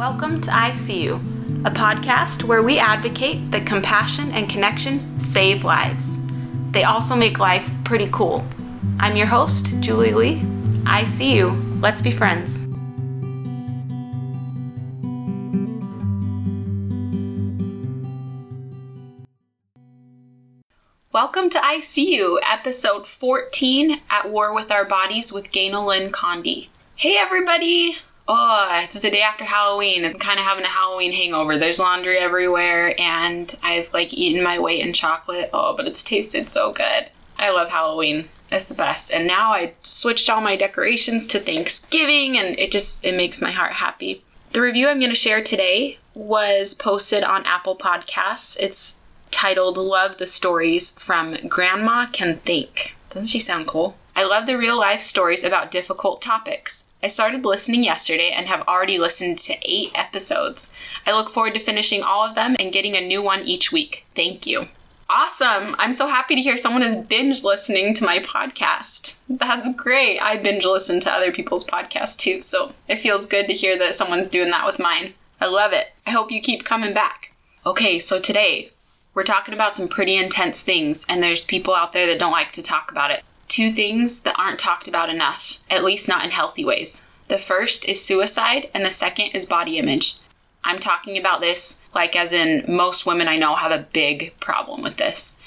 Welcome to ICU, a podcast where we advocate that compassion and connection save lives. They also make life pretty cool. I'm your host, Julie Lee. I see you. Let's be friends. Welcome to ICU, episode 14 At War with Our Bodies with Ganel-Lyn Condie. Hey, everybody! Oh, it's the day after Halloween. I'm kind of having a Halloween hangover. There's laundry everywhere, and I've like eaten my weight in chocolate. Oh, but it's tasted so good. I love Halloween. It's the best. And now I switched all my decorations to Thanksgiving, and it just it makes my heart happy. The review I'm going to share today was posted on Apple Podcasts. It's titled Love the Stories from Grandma Can Think. Doesn't she sound cool? I love the real life stories about difficult topics. I started listening yesterday and have already listened to eight episodes. I look forward to finishing all of them and getting a new one each week. Thank you. Awesome. I'm so happy to hear someone is binge listening to my podcast. That's great. I binge listen to other people's podcasts too, so it feels good to hear that someone's doing that with mine. I love it. I hope you keep coming back. Okay, so today we're talking about some pretty intense things, and there's people out there that don't like to talk about it two things that aren't talked about enough, at least not in healthy ways. The first is suicide, and the second is body image. I'm talking about this like as in most women I know have a big problem with this.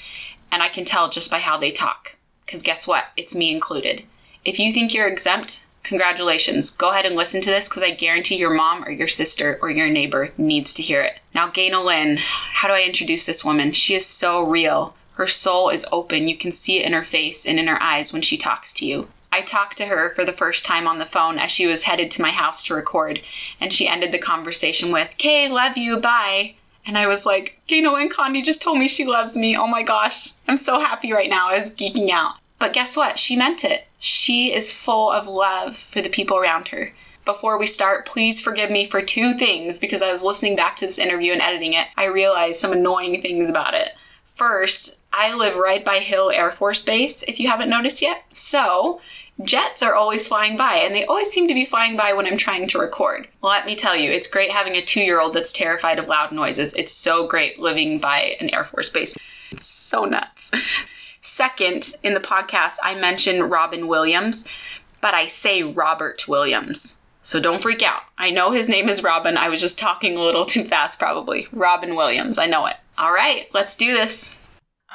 And I can tell just by how they talk. Because guess what? It's me included. If you think you're exempt, congratulations. Go ahead and listen to this because I guarantee your mom or your sister or your neighbor needs to hear it. Now, Ganel-Lyn, how do I introduce this woman? She is so real. Her soul is open. You can see it in her face and in her eyes when she talks to you. I talked to her for the first time on the phone as she was headed to my house to record, and she ended the conversation with, Kay, love you, bye. And I was like, Ganel-Lyn Condie just told me she loves me. Oh my gosh, I'm so happy right now. I was geeking out. But guess what? She meant it. She is full of love for the people around her. Before we start, please forgive me for two things because I was listening back to this interview and editing it. I realized some annoying things about it. First, I live right by Hill Air Force Base, if you haven't noticed yet. So, jets are always flying by, and they always seem to be flying by when I'm trying to record. Let me tell you, it's great having a two year old that's terrified of loud noises. It's so great living by an Air Force Base. It's so nuts. Second, in the podcast, I mention Robin Williams, but I say Robert Williams. So don't freak out. I know his name is Robin. I was just talking a little too fast, probably. Robin Williams. I know it. All right, let's do this.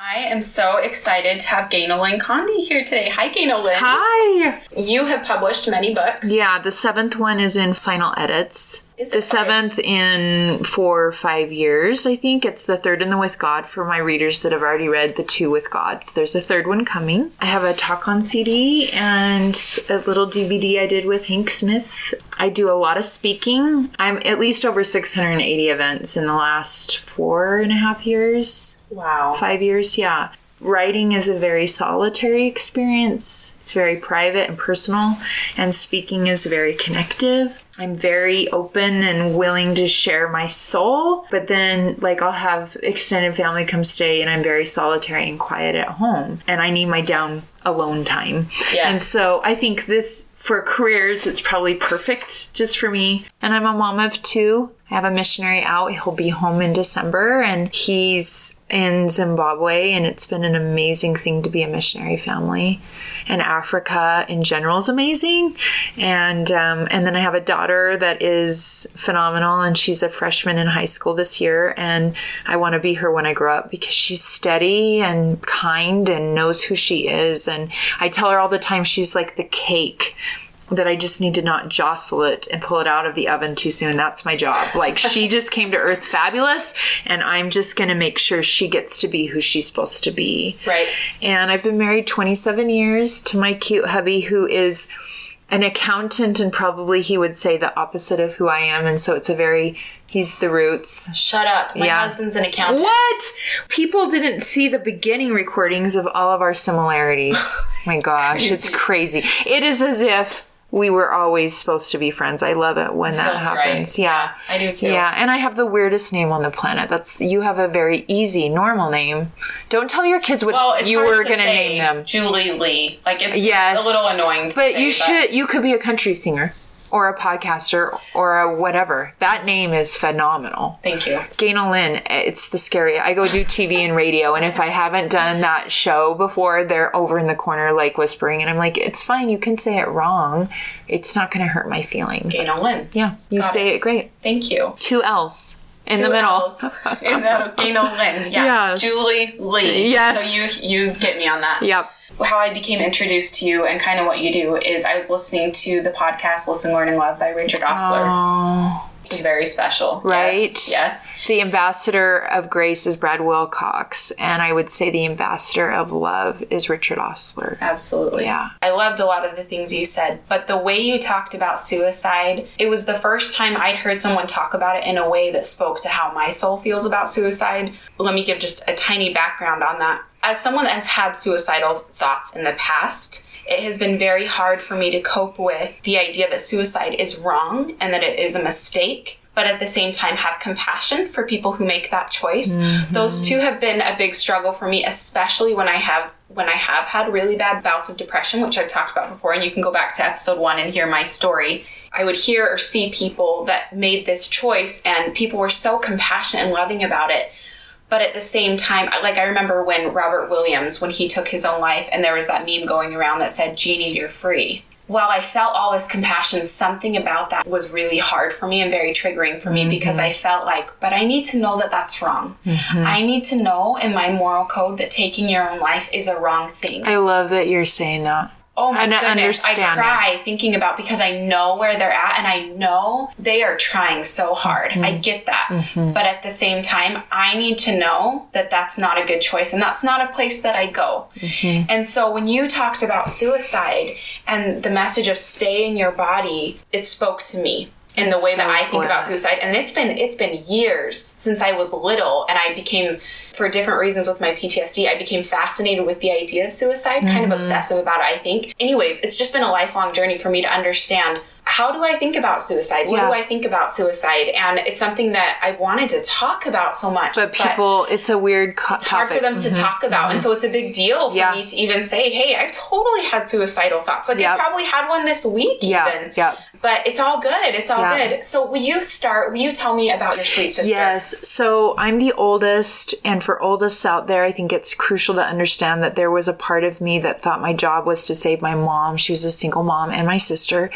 I am so excited to have Ganel-Lyn Condie here today. Hi, Ganel-Lyn. Hi. You have published many books. Yeah, the seventh one is in final edits. Is the seventh in four or five years, I think. It's the third in the With God for my readers that have already read the two with Gods. There's a third one coming. I have a talk on CD and a little DVD I did with Hank Smith. I do a lot of speaking. I'm at least over 680 events in the last four and a half years Wow. five years yeah writing is a very solitary experience. It's very private and personal and speaking is very connective. I'm very open and willing to share my soul but then like i'll have extended family come stay and i'm very solitary and quiet at home and i need my down alone time. Yeah. and so i think this for careers it's probably perfect just for me. And i'm a mom of two I have a missionary out. He'll be home in December and he's in Zimbabwe and it's been an amazing thing to be a missionary family. And Africa in general is amazing. And um, and then I have a daughter that is phenomenal and she's a freshman in high school this year and I want to be her when I grow up because she's steady and kind and knows who she is and I tell her all the time she's like the cake that I just need to not jostle it and pull it out of the oven too soon. That's my job. Like she just came to earth fabulous and I'm just going to make sure she gets to be who she's supposed to be. Right. And I've been married 27 years to my cute hubby who is an accountant and probably he would say the opposite of who I am and so it's a very he's the roots. Shut up. My Yeah. husband's an accountant. What? People didn't see the beginning recordings of all of our similarities. My gosh, it's crazy. It is as if we were always supposed to be friends. I love it when that Feels happens. right. Yeah. I do too. Yeah, and I have the weirdest name on the planet. That's you have a very easy, normal name. Don't tell your kids what Well, you were going to name them. Julie Lee. Like it's, Yes. it's a little annoying to But say, you should you could be a country singer. Or a podcaster or a whatever. That name is phenomenal. Thank you. Ganel-Lyn, it's the scary. I go do TV and radio, and if I haven't done that show before, they're over in the corner like whispering, and I'm like, it's fine. You can say it wrong. It's not going to hurt my feelings. Ganel-Lyn. Yeah, you Got say it. great. Thank you. Two L's in the middle. L's in the Ganel-Lyn. Yeah. Yes. Julie Lee. Yes. So you you get me on that. Yep. How I became introduced to you and kind of what you do is I was listening to the podcast Listen, Learn, and Love by Richard Ostler, Oh, which is very special. Right. Yes. yes. the ambassador of grace is Brad Wilcox, and I would say the ambassador of love is Richard Ostler. Absolutely. Yeah. I loved a lot of the things you said, but the way you talked about suicide, it was the first time I'd heard someone talk about it in a way that spoke to how my soul feels about suicide. Let me give just a tiny background on that. As someone that has had suicidal thoughts in the past, it has been very hard for me to cope with the idea that suicide is wrong and that it is a mistake but at the same time have compassion for people who make that choice. Mm-hmm. Those two have been a big struggle for me, especially when I have when I have had really bad bouts of depression, which I've talked about before, and you can go back to episode one and hear my story. I would hear or see people that made this choice, and people were so compassionate and loving about it. But at the same time, like I remember when Robert Williams, when he took his own life, and there was that meme going around that said, Genie, you're free. While I felt all this compassion, something about that was really hard for me and very triggering for me because mm-hmm. I felt like, but I need to know that that's wrong. Mm-hmm. I need to know in my moral code that taking your own life is a wrong thing. I love that you're saying that. Oh my I goodness. I cry thinking about because I know where they're at and I know they are trying so hard. Mm-hmm. I get that. But at the same time, I need to know that that's not a good choice and that's not a place that I go. Mm-hmm. And so when you talked about suicide and the message of stay in your body, it spoke to me. In the way that I think about suicide, and it's been it's been years since I was little, and I became, for different reasons with my PTSD, I became fascinated with the idea of suicide, kind Mm-hmm. of obsessive about it. I think. Anyways, it's just been a lifelong journey for me to understand how do I think about suicide? What Yeah. do I think about suicide? And it's something that I wanted to talk about so much, But people, it's a weird co- it's hard for them to talk about, and so it's a big deal for Yeah. me to even say, "Hey, I've totally had suicidal thoughts. Like Yep. I probably had one this week, Yeah, even." yeah. But it's all good. It's all Yeah. good. So will you start? Will you tell me about your sweet sister? Yes. So I'm the oldest, and for oldest out there, I think it's crucial to understand that there was a part of me that thought my job was to save my mom. She was a single mom, and my sister.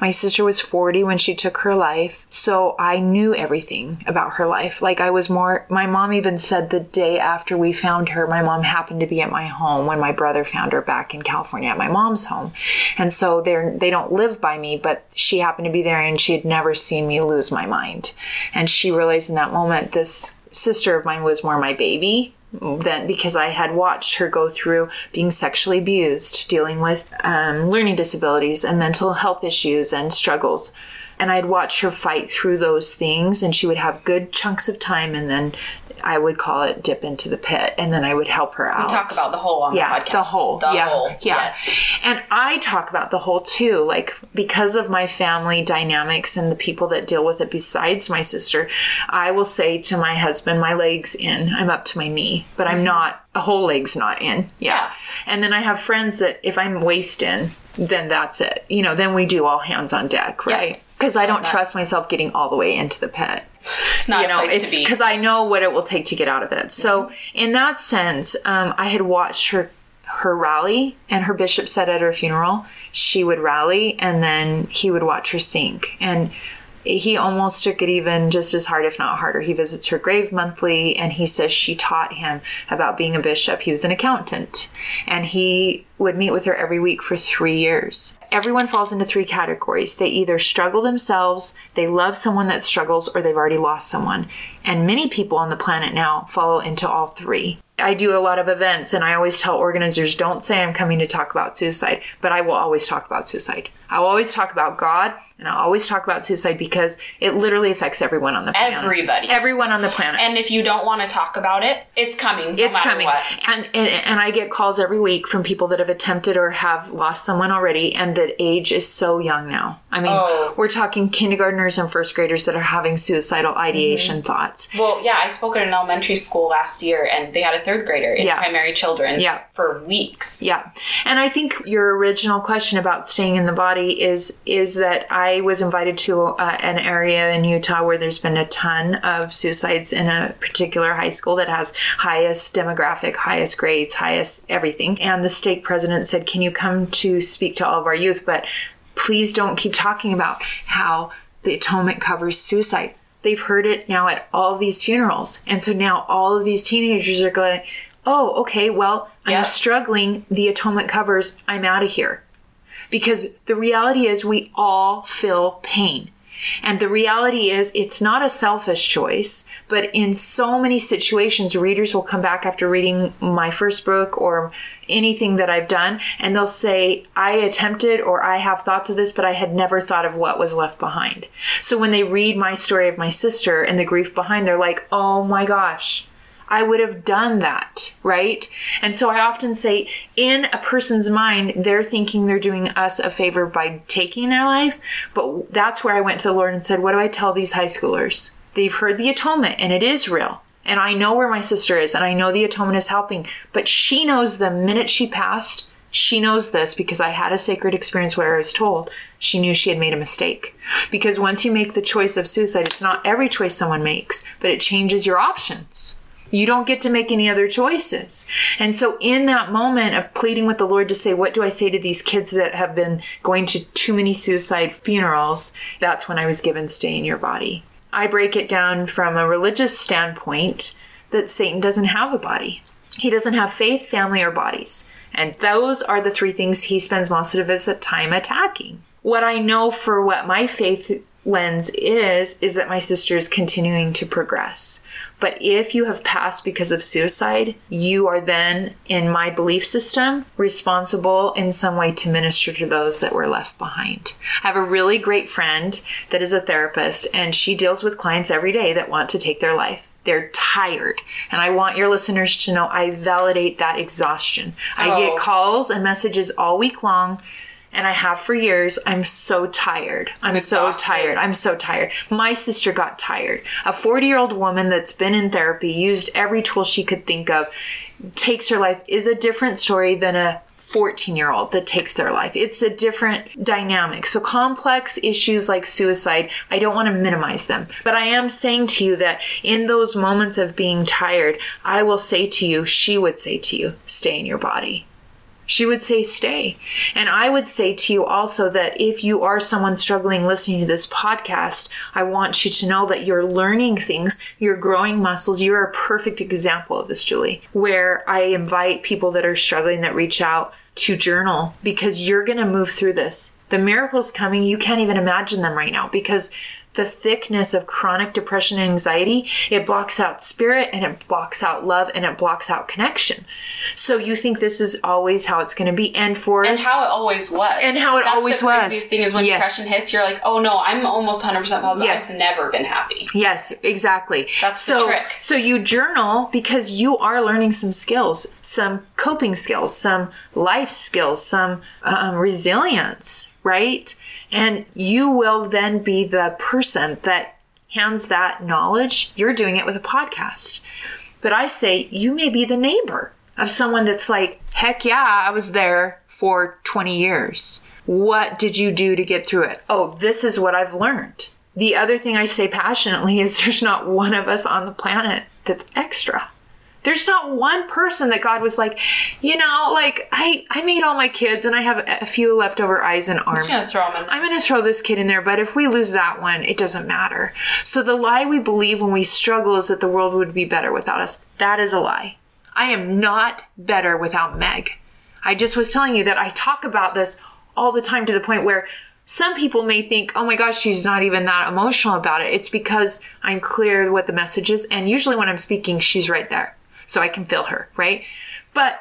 My sister was 40 when she took her life. So I knew everything about her life. Like I was more, my mom even said the day after we found her, my mom happened to be at my home when my brother found her back in California at my mom's home. And so they're, they don't live by me, but she happened to be there and she had never seen me lose my mind. And she realized in that moment, this sister of mine was more my baby than because I had watched her go through being sexually abused, dealing with um, learning disabilities and mental health issues and struggles. And I'd watch her fight through those things, and she would have good chunks of time, and then I would call it dip into the pit, and then I would help her out. We talk about the whole on yeah, the podcast. the whole, The yeah, whole. yeah. Yes. And I talk about the whole too, like because of my family dynamics and the people that deal with it besides my sister, I will say to my husband, my leg's in. I'm up to my knee, but I'm mm-hmm. not a whole leg's not in. Yeah. Yeah. And then I have friends that if I'm waist in, then that's it. You know, then we do all hands on deck, right? Because I don't trust myself getting all the way into the pit It's not you a know place it's to be. because i know what it will take to get out of it. So in that sense um, i had watched her her rally and her bishop said at her funeral she would rally and then he would watch her sink. And he almost took it even just as hard if not harder. He visits her grave monthly and he says she taught him about being a bishop. He was an accountant and he would meet with her every week for three years. Everyone falls into three categories. They either struggle themselves they love someone that struggles or they've already lost someone. And many people on the planet now fall into all three. I do a lot of events and I always tell organizers don't say I'm coming to talk about suicide, but I will always talk about suicide. I'll always talk about God and I'll always talk about suicide because it literally affects everyone on the planet. Everybody. Everyone on the planet. and if you don't want to talk about it, it's coming. no it's coming. And, and and I get calls every week from people that have attempted or have lost someone already, and the age is so young now. I mean, Oh. we're talking kindergartners and first graders that are having suicidal ideation Mm-hmm. thoughts. Well, yeah, I spoke at an elementary school last year, and they had a third grader in Yeah. primary children's Yeah. for weeks. Yeah. And I think your original question about staying in the body is is that I was invited to uh, an area in Utah where there's been a ton of suicides in a particular high school that has highest demographic, highest grades, highest everything. And the state president said, "Can you come to speak to all of our youth, but please don't keep talking about how the atonement covers suicide." They've heard it now at all of these funerals. And so now all of these teenagers are going, "Oh, okay, well, Yeah. I'm struggling. The atonement covers. I'm out of here. Because the reality is, we all feel pain. And the reality is, it's not a selfish choice, but in so many situations, readers will come back after reading my first book or anything that I've done, and they'll say, I attempted or I have thoughts of this, but I had never thought of what was left behind. So when they read my story of my sister and the grief behind, they're like, oh my gosh, I would have done that, right? And so I often say, in a person's mind, they're thinking they're doing us a favor by taking their life. But that's where I went to the Lord and said, What do I tell these high schoolers? They've heard the atonement and it is real. And I know where my sister is and I know the atonement is helping. But she knows the minute she passed, she knows this because I had a sacred experience where I was told she knew she had made a mistake. Because once you make the choice of suicide, it's not every choice someone makes, but it changes your options. You don't get to make any other choices. And so, in that moment of pleading with the Lord to say, What do I say to these kids that have been going to too many suicide funerals? That's when I was given Stay in Your Body. I break it down from a religious standpoint that Satan doesn't have a body, he doesn't have faith, family, or bodies. And those are the three things he spends most of his time attacking. What I know for what my faith lens is, is that my sister is continuing to progress. But if you have passed because of suicide, you are then, in my belief system, responsible in some way to minister to those that were left behind. I have a really great friend that is a therapist, and she deals with clients every day that want to take their life. They're tired. And I want your listeners to know I validate that exhaustion. I Oh. get calls and messages all week long and I have for years. I'm so tired. I'm so tired. I'm so tired. My sister got tired. A 40 year old woman that's been in therapy, used every tool she could think of, takes her life, is a different story than a 14 year old that takes their life. It's a different dynamic. So, complex issues like suicide, I don't want to minimize them. But I am saying to you that in those moments of being tired, I will say to you, she would say to you, stay in your body. She would say, stay. And I would say to you also that if you are someone struggling listening to this podcast, I want you to know that you're learning things, you're growing muscles. You're a perfect example of this, Julie, where I invite people that are struggling that reach out to journal because you're going to move through this. The miracles coming, you can't even imagine them right now because the thickness of chronic depression and anxiety, it blocks out spirit and it blocks out love and it blocks out connection. So you think this is always how it's going to be. And for And how it always was. And how it That's always the was. craziest thing is when Yes. depression hits, you're like, oh no, I'm almost 100% positive. Yes. I've never been happy. Yes, exactly. That's the trick. So you journal because you are learning some skills, some coping skills, some life skills, some um, resilience, right? And you will then be the person that hands that knowledge. You're doing it with a podcast. But I say you may be the neighbor of someone that's like, heck yeah, I was there for 20 years. What did you do to get through it? Oh, this is what I've learned. The other thing I say passionately is there's not one of us on the planet that's extra. There's not one person that God was like, you know, like I I made all my kids and I have a few leftover eyes and arms. gonna throw 'em in there. I'm going to throw this kid in there, but if we lose that one, it doesn't matter. So the lie we believe when we struggle is that the world would be better without us. That is a lie. I am not better without Meg. I just was telling you that I talk about this all the time to the point where some people may think, oh my gosh, she's not even that emotional about it. It's because I'm clear what the message is. And usually when I'm speaking, she's right there. So I can feel her, right? But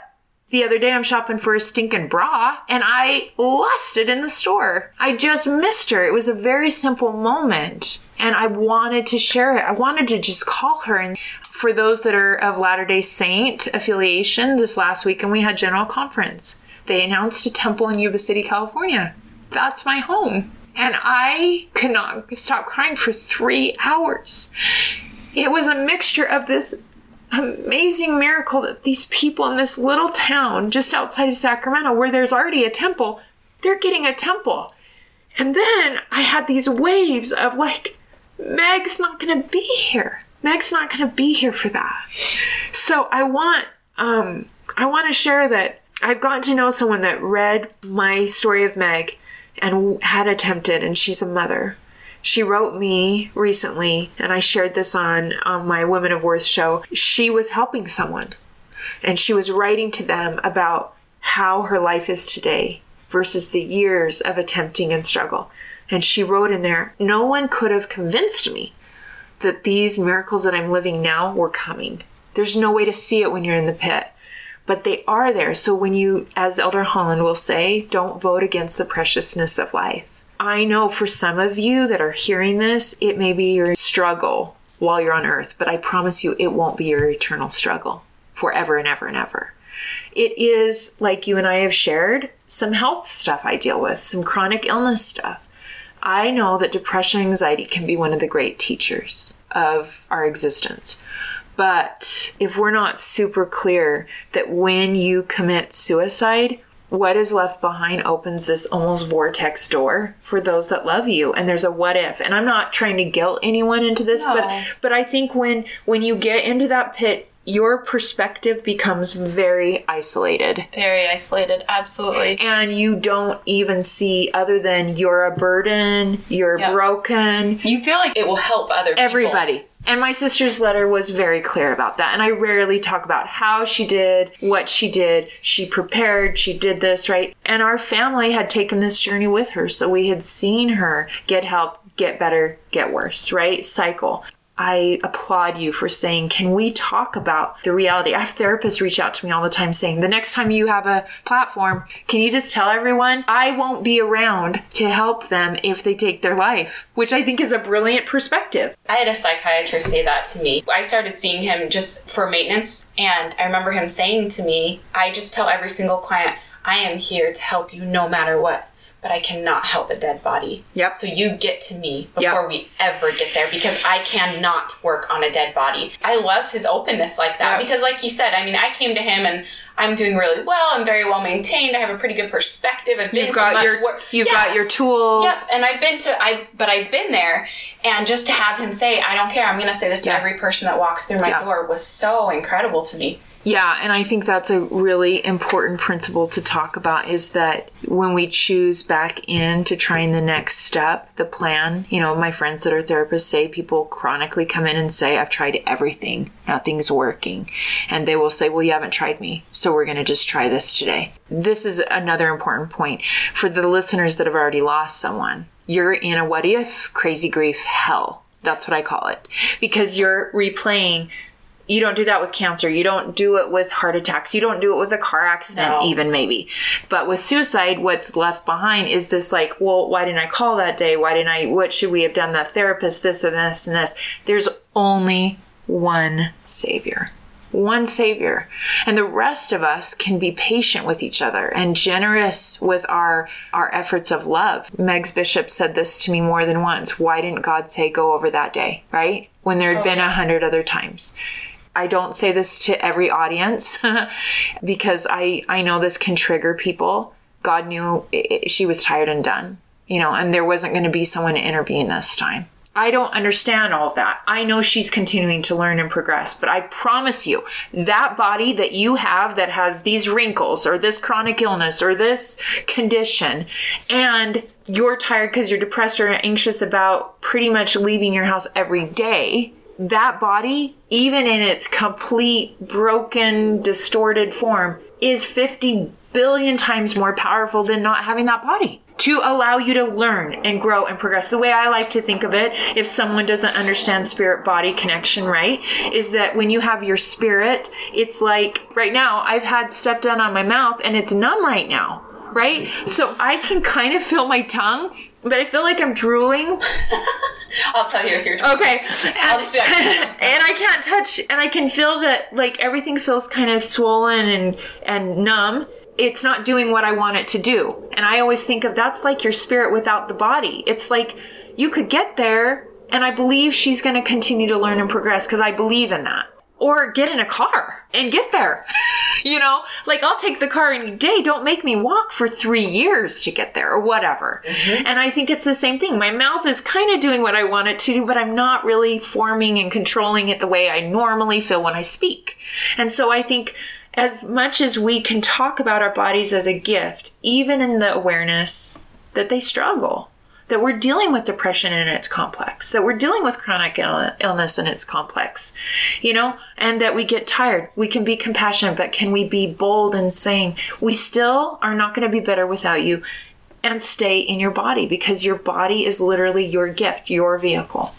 the other day I'm shopping for a stinking bra and I lost it in the store. I just missed her. It was a very simple moment and I wanted to share it. I wanted to just call her. And for those that are of Latter day Saint affiliation, this last weekend we had general conference. they announced a temple in Yuba City, California. That's my home. And I could not stop crying for three hours. It was a mixture of this amazing miracle that these people in this little town just outside of Sacramento, where there's already a temple, they're getting a temple. And then I had these waves of like, Meg's not gonna be here. Meg's not gonna be here for that. So I want, um, I want to share that I've gotten to know someone that read my story of Meg and had attempted, and she's a mother. She wrote me recently, and I shared this on, on my Women of Worth show. She was helping someone, and she was writing to them about how her life is today versus the years of attempting and struggle. And she wrote in there, No one could have convinced me that these miracles that I'm living now were coming. There's no way to see it when you're in the pit, but they are there. So when you, as Elder Holland will say, don't vote against the preciousness of life. I know for some of you that are hearing this, it may be your struggle while you're on earth, but I promise you it won't be your eternal struggle forever and ever and ever. It is, like you and I have shared, some health stuff I deal with, some chronic illness stuff. I know that depression anxiety can be one of the great teachers of our existence. But if we're not super clear that when you commit suicide, what is left behind opens this almost vortex door for those that love you and there's a what if and i'm not trying to guilt anyone into this No. but but i think when when you get into that pit your perspective becomes very isolated Very isolated, absolutely. and you don't even see other than you're a burden you're Yeah. broken You feel like it will help other people. everybody. And my sister's letter was very clear about that. And I rarely talk about how she did, what she did. She prepared, she did this, right? And our family had taken this journey with her. So we had seen her get help, get better, get worse, right? Cycle. I applaud you for saying, can we talk about the reality? I have therapists reach out to me all the time saying, the next time you have a platform, can you just tell everyone I won't be around to help them if they take their life? Which I think is a brilliant perspective. I had a psychiatrist say that to me. I started seeing him just for maintenance, and I remember him saying to me, I just tell every single client, I am here to help you no matter what. But I cannot help a dead body. Yep. So you get to me before Yep. we ever get there because I cannot work on a dead body. I loved his openness like that Yep. because, like you said, I mean, I came to him and I'm doing really well. I'm very well maintained. I have a pretty good perspective. I've been You've to got your work. you've Yeah. got your tools. Yep, and I've been to I but I've been there and just to have him say, I don't care, I'm gonna say this Yeah. to every person that walks through my Yeah. door was so incredible to me. Yeah, and I think that's a really important principle to talk about is that when we choose back into trying the next step, the plan, you know, my friends that are therapists say people chronically come in and say, I've tried everything, nothing's working. And they will say, Well, you haven't tried me, so we're going to just try this today. This is another important point for the listeners that have already lost someone. You're in a what if crazy grief hell. That's what I call it. Because you're replaying you don't do that with cancer. You don't do it with heart attacks. You don't do it with a car accident, No. even maybe. But with suicide, what's left behind is this like, well, why didn't I call that day? Why didn't I? What should we have done? That therapist, this and this and this. There's only one savior. One savior. And the rest of us can be patient with each other and generous with our our efforts of love. Megs Bishop said this to me more than once. Why didn't God say go over that day? Right? When there had oh, been a hundred other times. I don't say this to every audience because I, I know this can trigger people. God knew i i she was tired and done, you know, and there wasn't going to be someone to intervene this time. I don't understand all of that. I know she's continuing to learn and progress, but I promise you, that body that you have that has these wrinkles or this chronic illness or this condition, and you're tired because you're depressed or anxious about pretty much leaving your house every day, that body, even in its complete broken, distorted form, is 50 billion times more powerful than not having that body to allow you to learn and grow and progress. The way I like to think of it, if someone doesn't understand spirit body connection right, is that when you have your spirit, it's like right now, I've had stuff done on my mouth and it's numb right now. Right? So I can kind of feel my tongue, but I feel like I'm drooling I'll tell you if you're Okay. I'll just be like- and I can't touch, and I can feel that like everything feels kind of swollen and and numb. it's not doing what I want it to do. And I always think of that's like your spirit without the body. It's like you could get there and I believe she's going to continue to learn and progress because I believe in that. Or get in a car and get there. you know, like I'll take the car any day. Don't make me walk for three years to get there or whatever. Mm-hmm. And I think it's the same thing. My mouth is kind of doing what I want it to do, but I'm not really forming and controlling it the way I normally feel when I speak. And so I think as much as we can talk about our bodies as a gift, even in the awareness that they struggle, that we're dealing with depression and it's complex, that we're dealing with chronic Ill- illness and it's complex, you know, and that we get tired. We can be compassionate, but can we be bold in saying, we still are not going to be better without you and stay in your body because your body is literally your gift, your vehicle.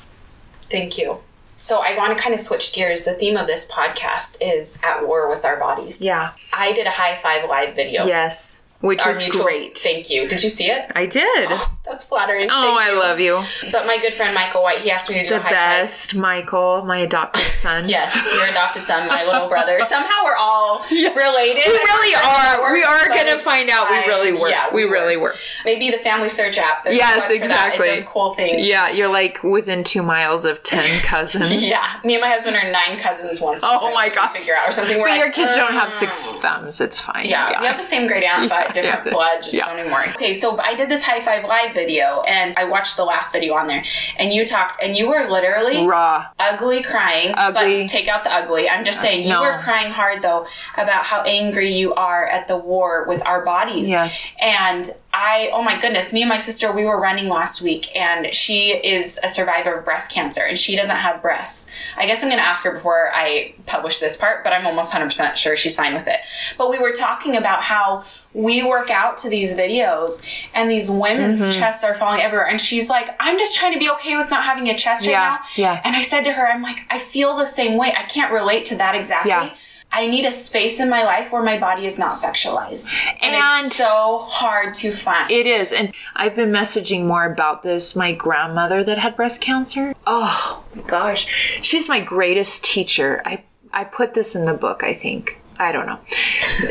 Thank you. So I want to kind of switch gears. The theme of this podcast is at war with our bodies. Yeah. I did a high five live video. Yes. Which was mutual- great. Thank you. Did you see it? I did. Oh, that's flattering. Oh, I love you. But my good friend Michael White, he asked me to do The best, Michael, my adopted son. Yes, your adopted son, my little brother. Somehow we're all related. We really are. We are going to find out we really were. Yeah, we, really were. Maybe the family search app. Yes, exactly. It does cool things. Yeah, you're like within two miles of 10 cousins. Yeah, me and my husband are nine cousins once. Oh my god. Figure out or something. We're But like, your kids don't have six thumbs. It's fine. Yeah, we have the same great aunt, but Yeah, different yeah. blood. Just Yeah. don't even worry. Okay, so I did this high five live video, and I watched the last video on there, and you talked, and you were literally Raw. ugly crying. Ugly. But take out the ugly. I'm just uh, saying, you no. were crying hard though about how angry you are at the war with our bodies. Yes. And I, oh my goodness, me and my sister, we were running last week, and she is a survivor of breast cancer, and she doesn't have breasts. I guess I'm going to ask her before I publish this part, but I'm almost 100% sure she's fine with it. But we were talking about how we work out to these videos, and these women's Mm-hmm. chests are falling everywhere, and she's like, I'm just trying to be okay with not having a chest right Yeah, now. yeah. And I said to her, I'm like, I feel the same way. I can't relate to that exactly. Yeah. I need a space in my life where my body is not sexualized. And, And- it's so hard to find. It is. And I've been messaging more about this. My grandmother that had breast cancer. Oh my gosh. She's my greatest teacher. I, I put this in the book, I think. I don't know.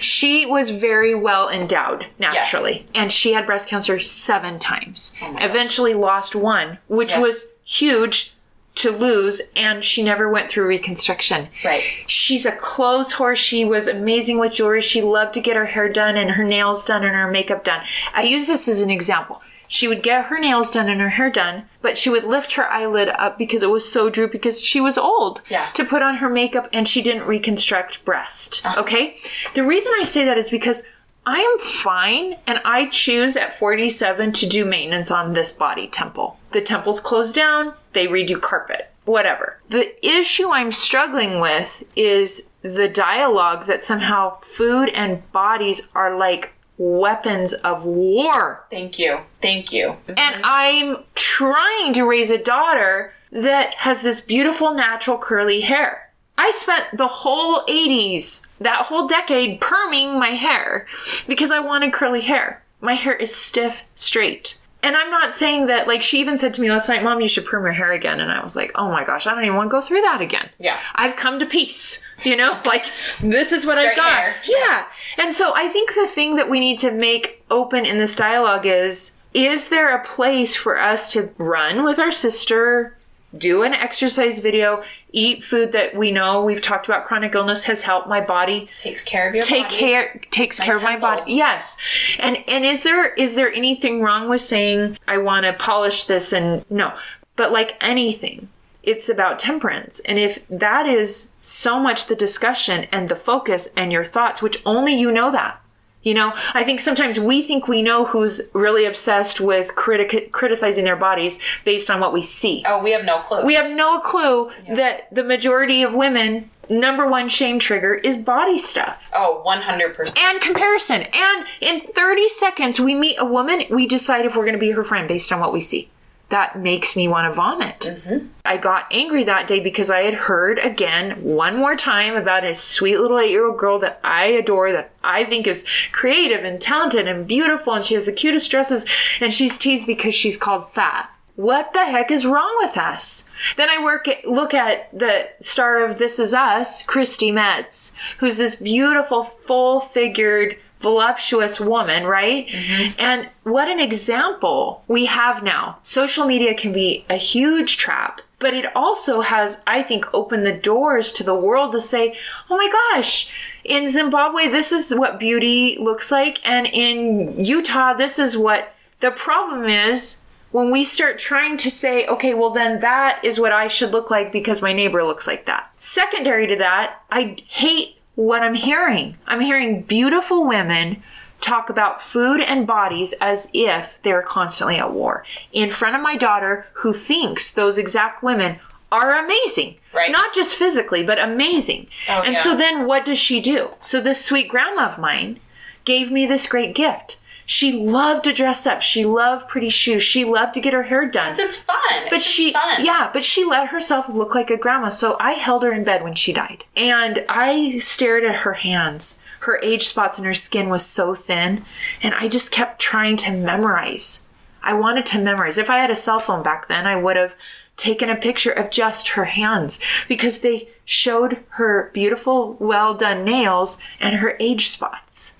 she was very well endowed naturally. And she had breast cancer seven times. Oh Eventually lost one, which Yeah. was huge to lose. And she never went through reconstruction. Right. She's a clothes horse. She was amazing with jewelry. She loved to get her hair done and her nails done and her makeup done. I use this as an example. She would get her nails done and her hair done, but she would lift her eyelid up because it was so droopy because she was old Yeah. to put on her makeup and she didn't reconstruct breast. Uh-huh. Okay? The reason I say that is because I am fine and I choose at 47 to do maintenance on this body temple. The temple's closed down, they redo carpet, whatever. The issue I'm struggling with is the dialogue that somehow food and bodies are like weapons of war. Thank you. Thank you. And I'm trying to raise a daughter that has this beautiful natural curly hair. I spent the whole 80s, that whole decade, perming my hair because I wanted curly hair. My hair is stiff, straight. And I'm not saying that, like, she even said to me last night, Mom, you should perm your hair again. And I was like, oh my gosh, I don't even want to go through that again. Yeah. I've come to peace. You know, like, this is what Straight I've got. hair. Yeah. And so I think the thing that we need to make open in this dialogue is is there a place for us to run with our sister, do an exercise video, eat food that we know. We've talked about chronic illness has helped my body Takes care of your take body. care takes care of my body. Yes. And and is there is there anything wrong with saying i want to polish this and no. But like anything it's about temperance. And if that is so much the discussion and the focus and your thoughts which only you know that you know i think sometimes we think we know who's really obsessed with critic- criticizing their bodies based on what we see Oh, we have no clue. we have no clue that the majority of women number one shame trigger is body stuff oh, 100%. and comparison. And in 30 seconds, we meet a woman, we decide if we're going to be her friend based on what we see. That makes me want to vomit. Mm-hmm. I got angry that day because I had heard again one more time about a sweet little eight year old girl that I adore, that I think is creative and talented and beautiful, and she has the cutest dresses, and she's teased because she's called fat. what the heck is wrong with us? Then I work at, look at the star of This Is Us, Chrissy Metz, who's this beautiful, full figured, voluptuous woman, right? Mm-hmm. And what an example we have now. Social media can be a huge trap, but it also has, I think, opened the doors to the world to say, oh my gosh, in Zimbabwe, this is what beauty looks like. And in Utah, this is what the problem is when we start trying to say, okay, well, then that is what I should look like because my neighbor looks like that. Secondary to that, I hate what I'm hearing. I'm hearing beautiful women talk about food and bodies as if they're constantly at war in front of my daughter who thinks those exact women are amazing. Right. Not just physically, but amazing. Oh, and yeah. so then what does she do? So this sweet grandma of mine gave me this great gift. She loved to dress up. She loved pretty shoes. She loved to get her hair done. 'Cause it's fun. But It's she, fun. yeah, but she let herself look like a grandma. So I held her in bed when she died. And I stared at her hands. Her age spots and her skin was so thin. And I just kept trying to memorize. I wanted to memorize. If I had a cell phone back then, I would have taken a picture of just her hands because they showed her beautiful, well done nails and her age spots.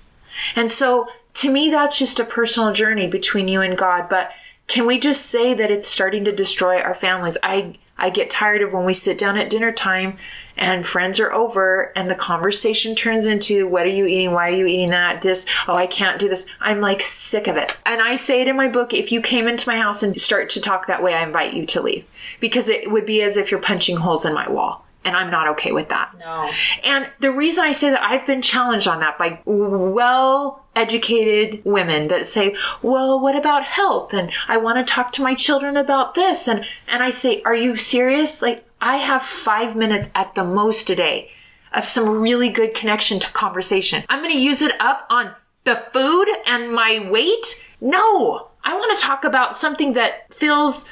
And so to me, that's just a personal journey between you and God. But can we just say that it's starting to destroy our families? I, I get tired of when we sit down at dinner time and friends are over and the conversation turns into what are you eating? Why are you eating that? This, oh, I can't do this. I'm like sick of it. And I say it in my book if you came into my house and start to talk that way, I invite you to leave because it would be as if you're punching holes in my wall. And I'm not okay with that. No. And the reason I say that I've been challenged on that by well educated women that say, "Well, what about health?" and I want to talk to my children about this and and I say, "Are you serious? Like I have 5 minutes at the most a day of some really good connection to conversation. I'm going to use it up on the food and my weight? No. I want to talk about something that feels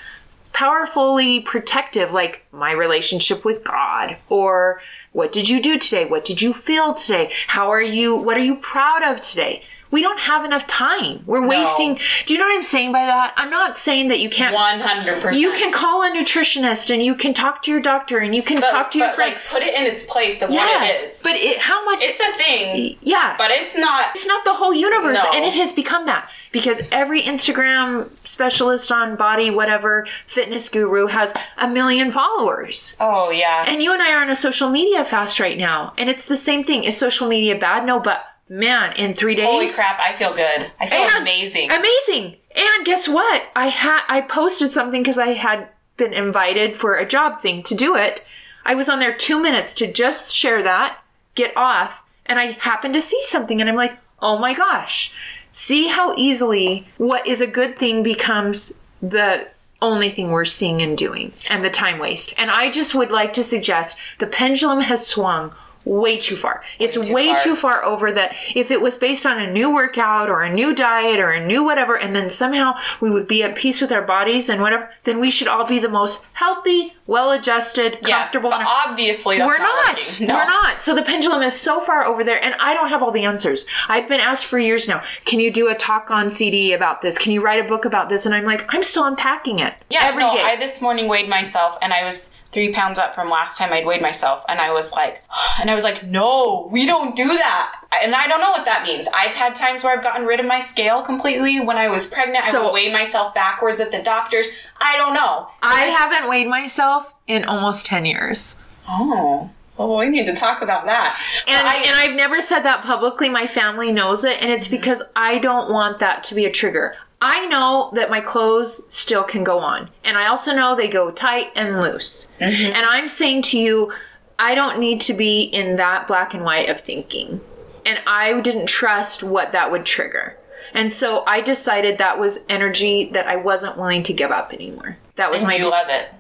powerfully protective, like my relationship with God, or what did you do today? What did you feel today? How are you? What are you proud of today? We don't have enough time. We're wasting. Do you know what I'm saying by that? I'm not saying that you can't. One hundred percent. You can call a nutritionist and you can talk to your doctor and you can but, talk to your friend. Like, put it in its place of yeah, what it is. but it, how much? it's a thing. yeah, But it's not. it's not the whole universe No. and it has become that because every instagram specialist on body whatever fitness guru has a million followers Oh yeah. and you and i are on a social media fast right now and it's the same thing is social media bad no but man in three days Holy crap! I feel good. I feel and- amazing. amazing and guess what i had i posted something because i had been invited for a job thing to do it i was on there two minutes to just share that get off and i happened to see something and i'm like oh my gosh see how easily what is a good thing becomes the only thing we're seeing and doing and the time waste and i just would like to suggest the pendulum has swung way too far. It's too way far. too far over that if it was based on a new workout or a new diet or a new whatever, and then somehow we would be at peace with our bodies and whatever, then we should all be the most healthy, well adjusted, yeah, comfortable. but obviously that's we're not. not. No. We're not. So the pendulum is so far over there, and I don't have all the answers. I've been asked for years now, can you do a talk on CD about this? Can you write a book about this? And I'm like, I'm still unpacking it. Yeah, every no, day. I this morning weighed myself and I was three pounds up from last time I'd weighed myself and I was like and I was like, no, we don't do that. And I don't know what that means. I've had times where I've gotten rid of my scale completely. When I was pregnant, I So- would weigh myself backwards at the doctor's. I don't know. I haven't weighed myself in almost 10 years. Oh. Well, we need to talk about that. And, I- and I've never said that publicly. My family knows it, and it's mm-hmm. because I don't want that to be a trigger. I know that my clothes still can go on, and I also know they go tight and loose. Mm-hmm. And I'm saying to you, I don't need to be in that black and white of thinking. And I didn't trust what that would trigger. And so I decided that was energy that I wasn't willing to give up anymore. That was and my you love it.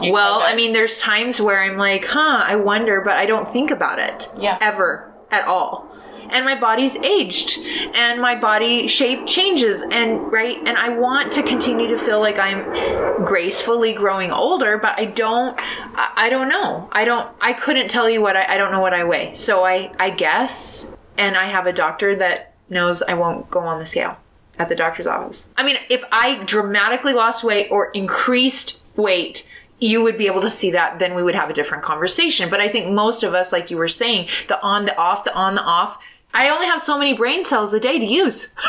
You well, love it. I mean, there's times where I'm like, huh, I wonder, but I don't think about it. Yeah. Ever at all. And my body's aged and my body shape changes and right and I want to continue to feel like I'm gracefully growing older, but I don't I, I don't know. I don't I couldn't tell you what I, I don't know what I weigh. So I I guess and I have a doctor that knows I won't go on the scale at the doctor's office. I mean, if I dramatically lost weight or increased weight, you would be able to see that, then we would have a different conversation. But I think most of us, like you were saying, the on, the off, the on, the off, I only have so many brain cells a day to use.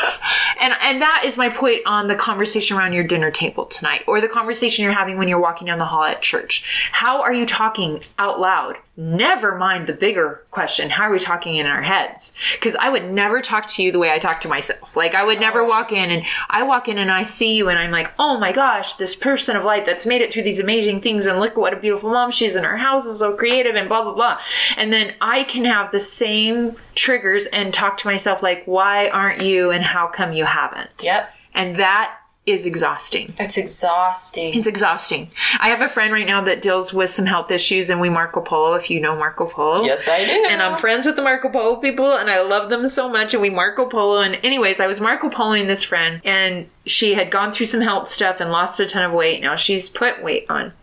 And and that is my point on the conversation around your dinner table tonight or the conversation you're having when you're walking down the hall at church. How are you talking out loud? Never mind the bigger question. How are we talking in our heads? Cuz I would never talk to you the way I talk to myself. Like I would never oh. walk in and I walk in and I see you and I'm like, "Oh my gosh, this person of light that's made it through these amazing things and look what a beautiful mom she is and her house is so creative and blah blah blah." And then I can have the same triggers and talk to myself like, "Why aren't you and how come you haven't?" Yep. And that is exhausting. That's exhausting. It's exhausting. I have a friend right now that deals with some health issues, and we Marco Polo, if you know Marco Polo. Yes, I do. And I'm friends with the Marco Polo people, and I love them so much. And we Marco Polo. And, anyways, I was Marco Poloing this friend, and she had gone through some health stuff and lost a ton of weight. Now she's put weight on.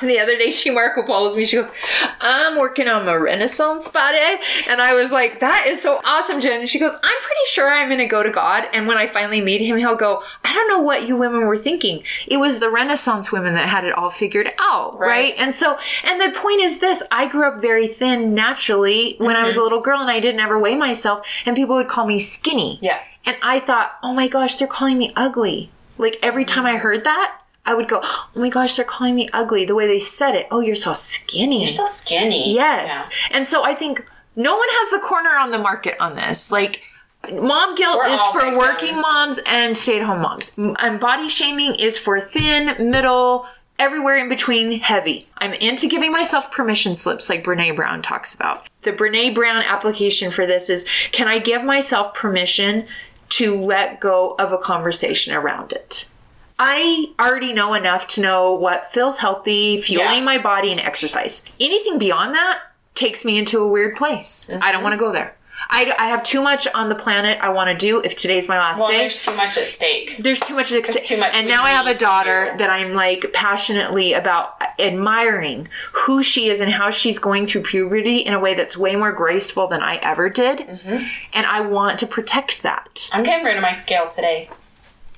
And the other day she Marco Polos me. She goes, I'm working on my Renaissance body. And I was like, that is so awesome, Jen. And she goes, I'm pretty sure I'm going to go to God. And when I finally meet him, he'll go, I don't know what you women were thinking. It was the Renaissance women that had it all figured out. Right. Right. And so, and the point is this I grew up very thin naturally when I was a mm-hmm. little girl and I didn't ever weigh myself. And people would call me skinny. Yeah. And I thought, oh my gosh, they're calling me ugly. Like every mm-hmm. time I heard that, I would go, oh my gosh, they're calling me ugly. The way they said it. Oh, you're so skinny. You're so skinny. yes. And so I think no one has the corner on the market on this. Like, mom guilt We're is for working moms and stay at home moms. And body shaming is for thin, middle, everywhere in between, heavy. I'm into giving myself permission slips like Brene Brown talks about. The Brene Brown application for this is can I give myself permission to let go of a conversation around it? I already know enough to know what feels healthy, fueling Yeah. my body, and exercise. Anything beyond that takes me into a weird place. I don't want to go there. I, I have too much on the planet I want to do if today's my last Well, day. there's too much at stake. There's too much, ex- too much and now I have a daughter that I'm like passionately about admiring who she is and how she's going through puberty in a way that's way more graceful than I ever did, Mm-hmm. and I want to protect that I'm getting rid of my scale today.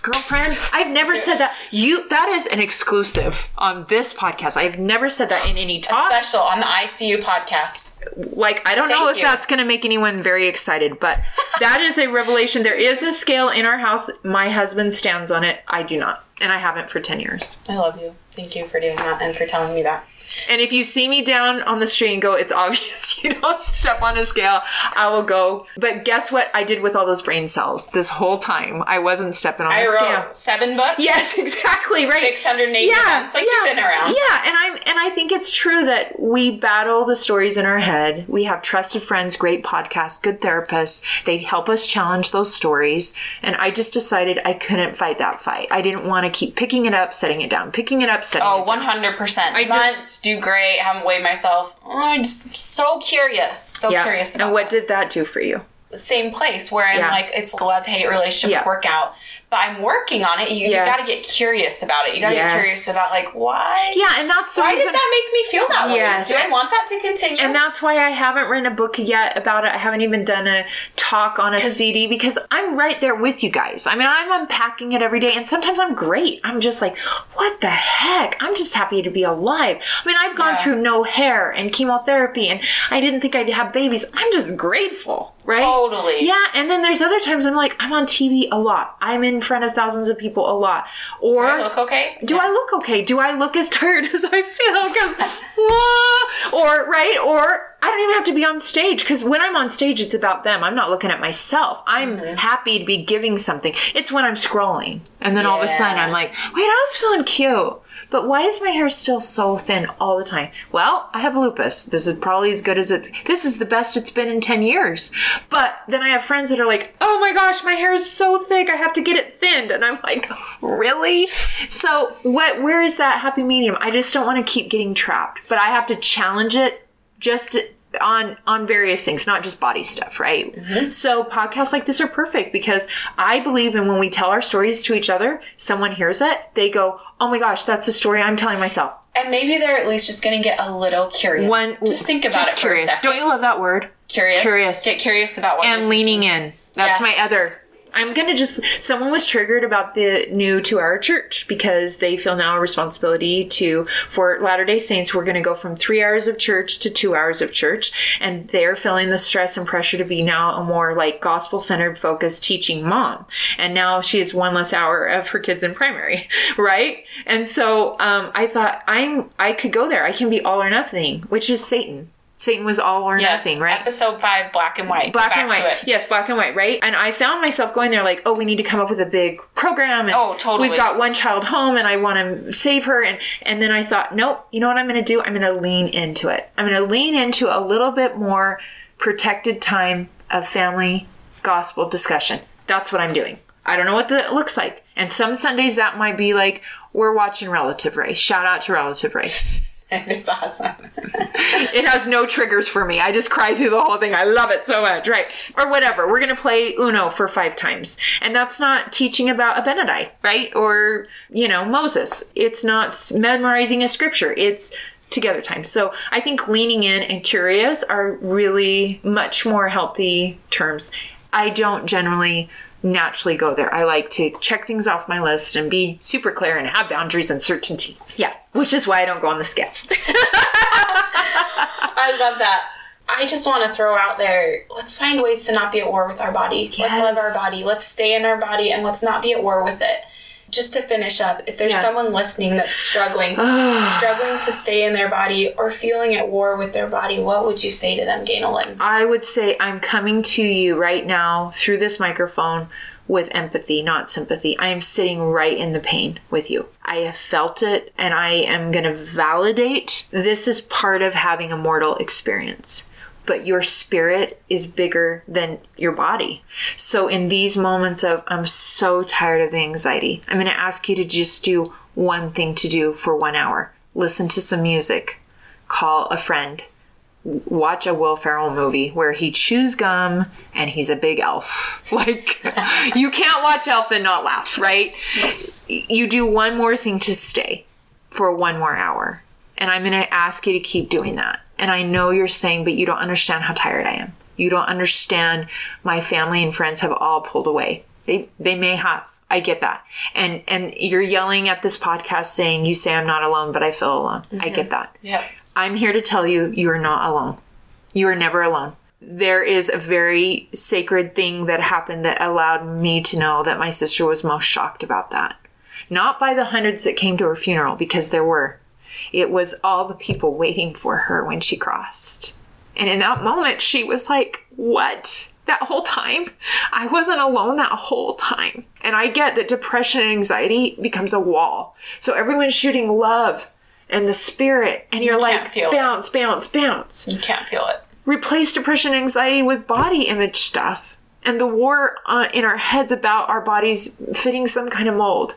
Girlfriend i've never said that you that is an exclusive on this podcast i've never said that in any talk Special on the ICU podcast. like i don't know if you. that's going to make anyone very excited but that is a revelation there is a scale in our house my husband stands on it i do not and i haven't for 10 years I love you. Thank you for doing that and for telling me that. And if you see me down on the street and go it's obvious you don't step on a scale i will go but guess what i did with all those brain cells this whole time i wasn't stepping on I a wrote scale seven books. Yes, exactly right. 680 events. Like you've been around. Yeah, and I'm and I think it's true that we battle the stories in our head. We have trusted friends, great podcasts, good therapists. They help us challenge those stories. And I just decided I couldn't fight that fight. I didn't want to keep picking it up, setting it down, picking it up, setting Oh, it down. 100%. just- Months do great. Haven't weighed myself. Oh, I'm just so curious. So Yeah. curious about And what that. did that do for you? same place where I'm Yeah. like, it's a love hate relationship Yeah. workout. But I'm working on it. You, Yes. you gotta get curious about it. You gotta Yes. get curious about like why? Yeah, and that's the Why reason did that make me feel that way? Yes. Do I want that to continue? And that's why I haven't written a book yet about it. I haven't even done a talk on a CD because I'm right there with you guys. I mean, I'm unpacking it every day, and sometimes I'm great. I'm just like, what the heck? I'm just happy to be alive. I mean, I've gone Yeah. through no hair and chemotherapy, and I didn't think I'd have babies. I'm just grateful, right? Totally. Yeah, and then there's other times I'm like, I'm on TV a lot. I'm in front of thousands of people a lot. Or do I look okay? do I look okay? Do I look as tired as I feel? Because, or right, or I don't even have to be on stage because when I'm on stage, it's about them. I'm not looking at myself. I'm Mm-hmm. happy to be giving something. It's when I'm scrolling, and then all of a sudden I'm like, wait, I was feeling cute. But why is my hair still so thin all the time? Well, I have lupus. This is probably as good as it's. This is the best it's been in 10 years. But then I have friends that are like, oh my gosh, my hair is so thick. I have to get it thinned. And I'm like, really? So, what? where is that happy medium? I just don't want to keep getting trapped. But I have to challenge it just on on various things not just body stuff right mm-hmm. so podcasts like this are perfect because i believe in when we tell our stories to each other someone hears it they go oh my gosh that's the story i'm telling myself And maybe they're at least just gonna get a little curious. one just think about just it curious for a don't you love that word curious. Curious. Get curious about what and leaning in that's Yes. my other I'm gonna just. Someone was triggered about the new two-hour church because they feel now a responsibility to for Latter Day Saints. We're gonna go from three hours of church to two hours of church, and they're feeling the stress and pressure to be now a more like gospel-centered, focused teaching mom. And now she has one less hour of her kids in primary, right? And so um, I thought I'm I could go there. I can be all or nothing, which is Satan. Satan was all or Yes, nothing, right? Episode five, black and white. black Back and to white. it. Yes, black and white, right? And I found myself going there like, oh, we need to come up with a big program. And Oh, totally. We've got one child home, and I want to save her. And and then I thought, nope. You know what I'm going to do? I'm going to lean into it. I'm going to lean into a little bit more protected time of family gospel discussion. That's what I'm doing. I don't know what that looks like. And some Sundays that might be like, we're watching Relative Race. Shout out to Relative Race. it's awesome. It has no triggers for me. I just cry through the whole thing. I love it so much, right? Or whatever. We're gonna play Uno for five times, and that's not teaching about Abinadi, right? Or you know Moses. It's not memorizing a scripture. It's together time. So I think leaning in and curious are really much more healthy terms. I don't generally naturally go there. I like to check things off my list and be super clear and have boundaries and certainty. Yeah, which is why I don't go on the scale. I love that. I just want to throw out there let's find ways to not be at war with our body. Let's love our body. Let's stay in our body and let's not be at war with it. Just to finish up, if there's Yeah. someone listening that's struggling, struggling to stay in their body or feeling at war with their body, what would you say to them, Ganel-Lyn? I would say I'm coming to you right now through this microphone with empathy, not sympathy. I am sitting right in the pain with you. I have felt it and I am going to validate this is part of having a mortal experience. But your spirit is bigger than your body. So, in these moments of, I'm so tired of the anxiety, I'm going to ask you to just do one thing to do for one hour. Listen to some music, call a friend, watch a Will Ferrell movie where he chews gum and he's a big elf. Like, you can't watch Elf and not laugh, right? You do one more thing to stay for one more hour. And I'm going to ask you to keep doing that. And I know you're saying, but you don't understand how tired I am. You don't understand my family and friends have all pulled away. They they may have. I get that. And and you're yelling at this podcast saying you say I'm not alone, but I feel alone. I mm-hmm. get that. Yeah. I'm here to tell you you're not alone. You are never alone. There is a very sacred thing that happened that allowed me to know that my sister was most shocked about that. Not by the hundreds that came to her funeral, because there were. It was all the people waiting for her when she crossed. And in that moment, she was like, What? That whole time? I wasn't alone that whole time. And I get that depression and anxiety becomes a wall. So everyone's shooting love and the spirit, and you're can't like, feel it. bounce, bounce, bounce. You can't feel it. Replace depression and anxiety with body image stuff and the war uh, in our heads about our bodies fitting some kind of mold.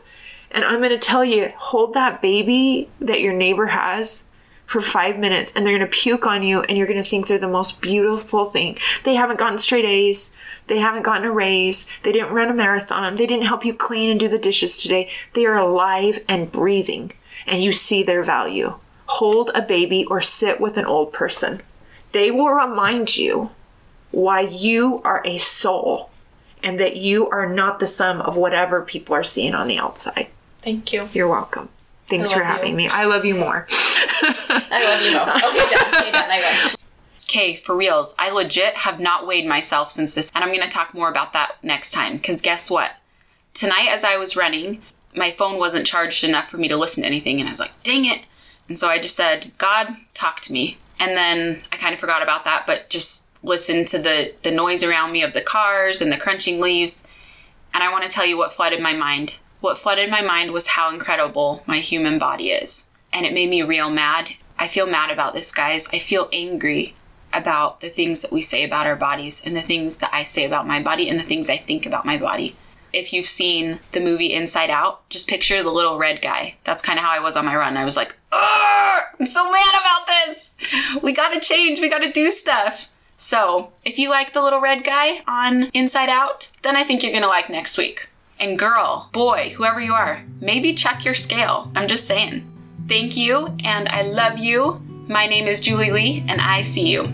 And I'm going to tell you, hold that baby that your neighbor has for five minutes and they're going to puke on you and you're going to think they're the most beautiful thing. They haven't gotten straight A's. They haven't gotten a raise. They didn't run a marathon. They didn't help you clean and do the dishes today. They are alive and breathing and you see their value. Hold a baby or sit with an old person. They will remind you why you are a soul and that you are not the sum of whatever people are seeing on the outside. Thank you. You're welcome. Thanks for love you. having me. I love you more. I love you most. Okay, done. Okay, done. I will. Okay, for reals, I legit have not weighed myself since this, and I'm gonna talk more about that next time. Because guess what? Tonight, as I was running, my phone wasn't charged enough for me to listen to anything, and I was like, dang it. And so I just said, God, talk to me. And then I kind of forgot about that, but just listened to the, the noise around me of the cars and the crunching leaves. And I want to tell you what flooded my mind. What flooded my mind was how incredible my human body is. And it made me real mad. I feel mad about this, guys. I feel angry about the things that we say about our bodies and the things that I say about my body and the things I think about my body. If you've seen the movie Inside Out, just picture the little red guy. That's kind of how I was on my run. I was like, "Argh! I'm so mad about this. We gotta change. We gotta do stuff. So, if you like the little red guy on Inside Out, then I think you're gonna like next week. And girl, boy, whoever you are, maybe check your scale. I'm just saying. Thank you, and I love you. My name is Julie Lee, and I see you.